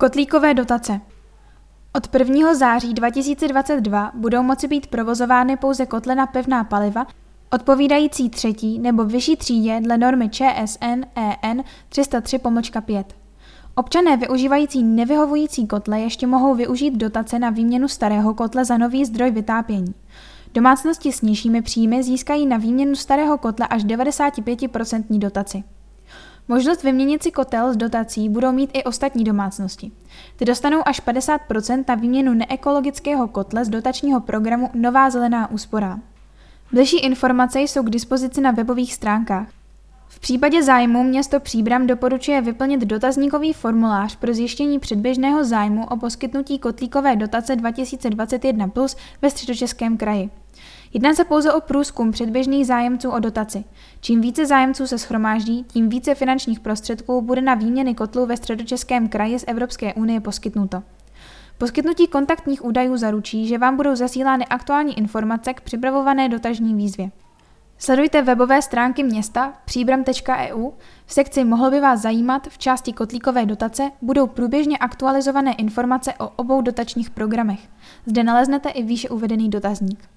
Kotlíkové dotace. Od 1. září 2022 budou moci být provozovány pouze kotle na pevná paliva odpovídající třetí nebo vyšší třídě dle normy ČSN EN 303-5. Občané využívající nevyhovující kotle ještě mohou využít dotace na výměnu starého kotle za nový zdroj vytápění. Domácnosti s nižšími příjmy získají na výměnu starého kotle až 95% dotaci. Možnost vyměnit si kotel s dotací budou mít i ostatní domácnosti. Ty dostanou až 50% na výměnu neekologického kotle z dotačního programu Nová zelená úspora. Bližší informace jsou k dispozici na webových stránkách. V případě zájmu město Příbram doporučuje vyplnit dotazníkový formulář pro zjištění předběžného zájmu o poskytnutí kotlíkové dotace 2021 plus ve Středočeském kraji. Jedná se pouze o průzkum předběžných zájemců o dotaci. Čím více zájemců se schromáždí, tím více finančních prostředků bude na výměny kotlů ve Středočeském kraji z Evropské unie poskytnuto. Poskytnutí kontaktních údajů zaručí, že vám budou zasílány aktuální informace k připravované dotažní výzvě. Sledujte webové stránky města příbram.eu. V sekci Mohl by vás zajímat v části kotlíkové dotace budou průběžně aktualizované informace o obou dotačních programech. Zde naleznete i výše uvedený dotazník.